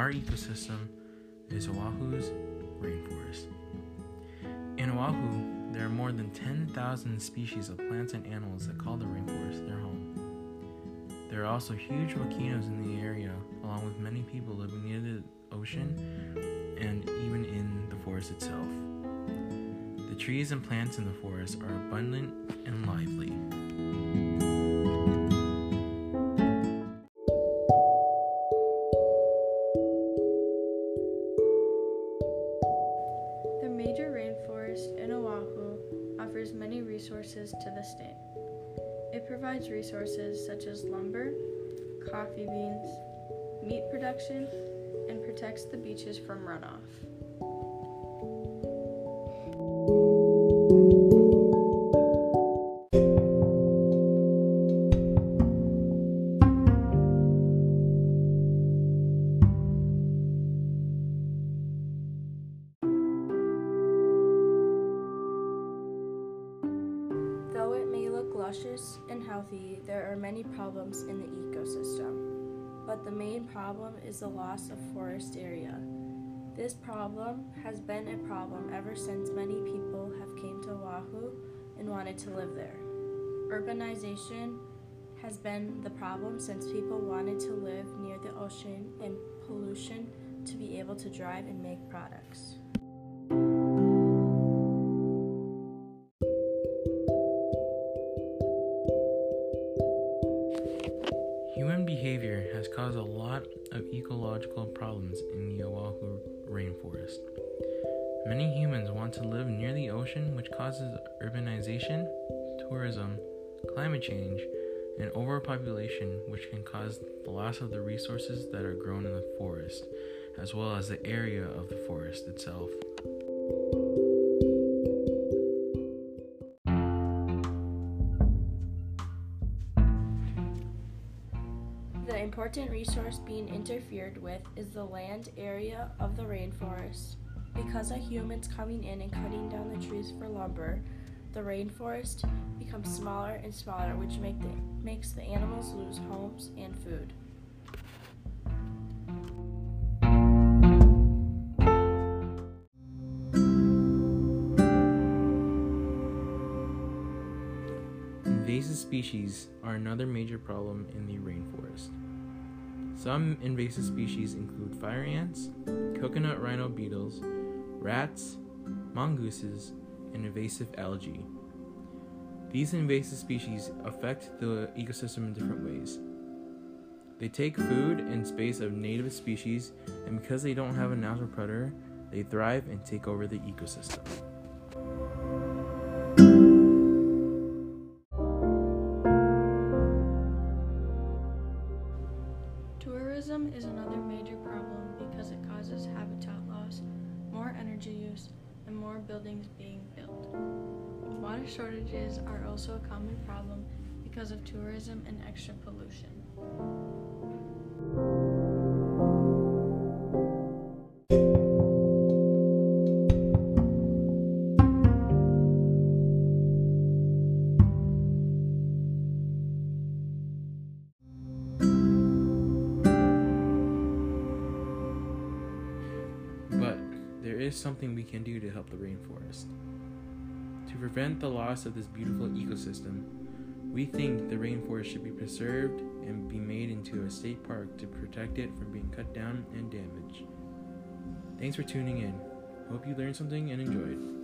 our ecosystem is Oahu's rainforest. In Oahu, there are more than 10,000 species of plants and animals that call the rainforest their home. There are also huge volcanoes in the area, along with many people living near the ocean and even in the forest itself. The trees and plants in the forest are abundant and lively. Offers many resources to the state. It provides resources such as lumber, coffee beans, meat production, and protects the beaches from runoff. Luscious and healthy, there are many problems in the ecosystem. But the main problem is the loss of forest area. This problem has been a problem ever since many people have came to Oahu and wanted to live there. Urbanization has been the problem since people wanted to live near the ocean and pollution to be able to drive and make products. Behavior has caused a lot of ecological problems in the Oahu rainforest. Many humans want to live near the ocean, which causes urbanization, tourism, climate change, and overpopulation, which can cause the loss of the resources that are grown in the forest, as well as the area of the forest itself. The important resource being interfered with is the land area of the rainforest. Because of humans coming in and cutting down the trees for lumber, the rainforest becomes smaller and smaller, which make the, makes the animals lose homes and food. Invasive species are another major problem in the rainforest. Some invasive species include fire ants, coconut rhino beetles, rats, mongooses, and invasive algae. These invasive species affect the ecosystem in different ways. They take food and space of native species, and because they don't have a natural predator, they thrive and take over the ecosystem. Energy use, and more buildings being built. Water shortages are also a common problem because of tourism and extra pollution. Is something we can do to help the rainforest. To prevent the loss of this beautiful ecosystem, we think the rainforest should be preserved and be made into a state park to protect it from being cut down and damaged. Thanks for tuning in. Hope you learned something and enjoyed.